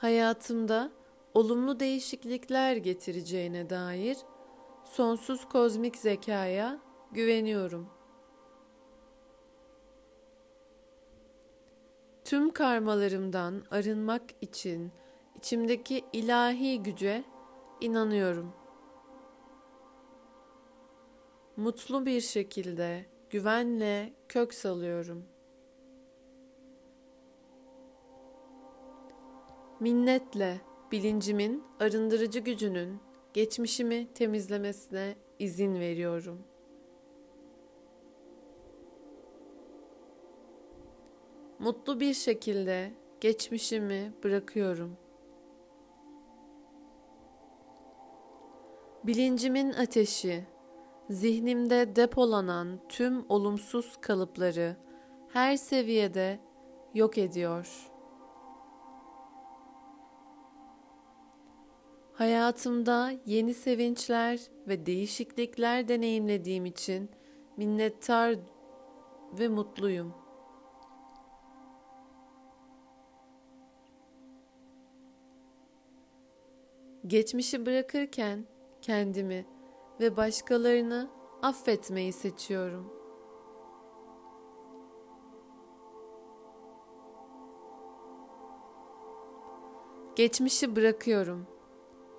hayatımda olumlu değişiklikler getireceğine dair sonsuz kozmik zekaya güveniyorum. Tüm karmalarımdan arınmak için içimdeki ilahi güce inanıyorum. Mutlu bir şekilde güvenle kök salıyorum. Minnetle bilincimin arındırıcı gücünün geçmişimi temizlemesine izin veriyorum. Mutlu bir şekilde geçmişimi bırakıyorum. Bilincimin ateşi, zihnimde depolanan tüm olumsuz kalıpları her seviyede yok ediyor.'' Hayatımda yeni sevinçler ve değişiklikler deneyimlediğim için minnettar ve mutluyum. Geçmişi bırakırken kendimi ve başkalarını affetmeyi seçiyorum. Geçmişi bırakıyorum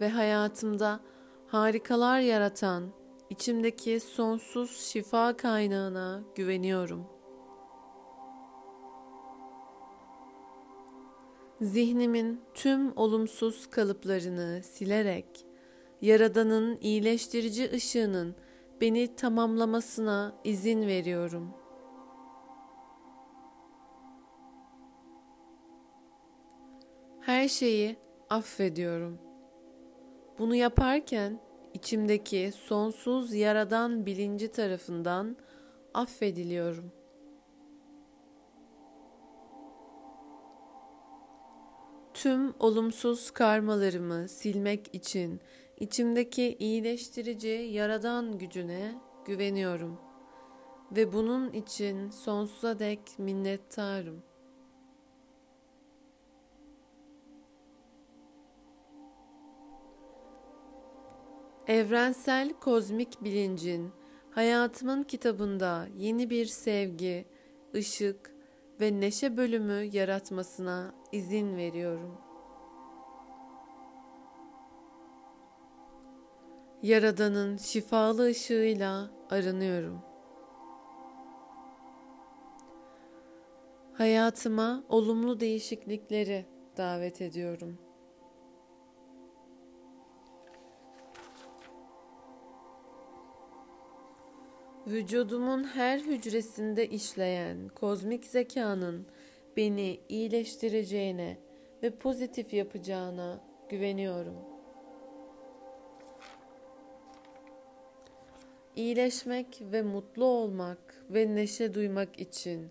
ve hayatımda harikalar yaratan içimdeki sonsuz şifa kaynağına güveniyorum. Zihnimin tüm olumsuz kalıplarını silerek Yaradan'ın iyileştirici ışığının beni tamamlamasına izin veriyorum. Her şeyi affediyorum.'' Bunu yaparken içimdeki sonsuz yaradan bilinci tarafından affediliyorum. Tüm olumsuz karmalarımı silmek için içimdeki iyileştirici yaradan gücüne güveniyorum ve bunun için sonsuza dek minnettarım. Evrensel kozmik bilincin hayatımın kitabında yeni bir sevgi, ışık ve neşe bölümü yaratmasına izin veriyorum. Yaradan'ın şifalı ışığıyla arınıyorum. Hayatıma olumlu değişiklikleri davet ediyorum.'' Vücudumun her hücresinde işleyen kozmik zekanın beni iyileştireceğine ve pozitif yapacağına güveniyorum. İyileşmek ve mutlu olmak ve neşe duymak için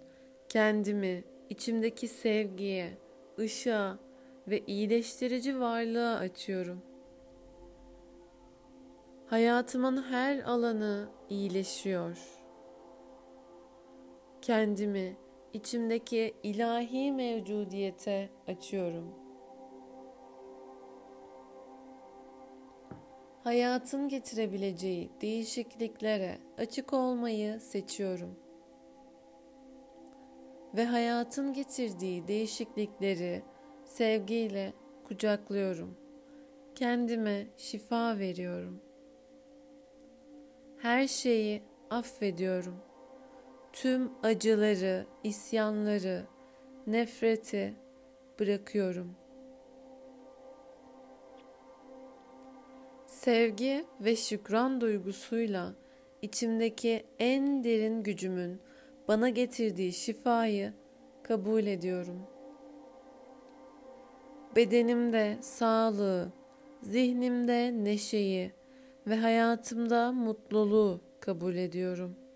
kendimi içimdeki sevgiye, ışığa ve iyileştirici varlığa açıyorum. Hayatımın her alanı iyileşiyor. Kendimi içimdeki ilahi mevcudiyete açıyorum. Hayatın getirebileceği değişikliklere açık olmayı seçiyorum. Ve hayatın getirdiği değişiklikleri sevgiyle kucaklıyorum. Kendime şifa veriyorum.'' Her şeyi affediyorum. Tüm acıları, isyanları, nefreti bırakıyorum. Sevgi ve şükran duygusuyla içimdeki en derin gücümün bana getirdiği şifayı kabul ediyorum. Bedenimde sağlığı, zihnimde neşeyi, ve hayatımda mutluluğu kabul ediyorum.''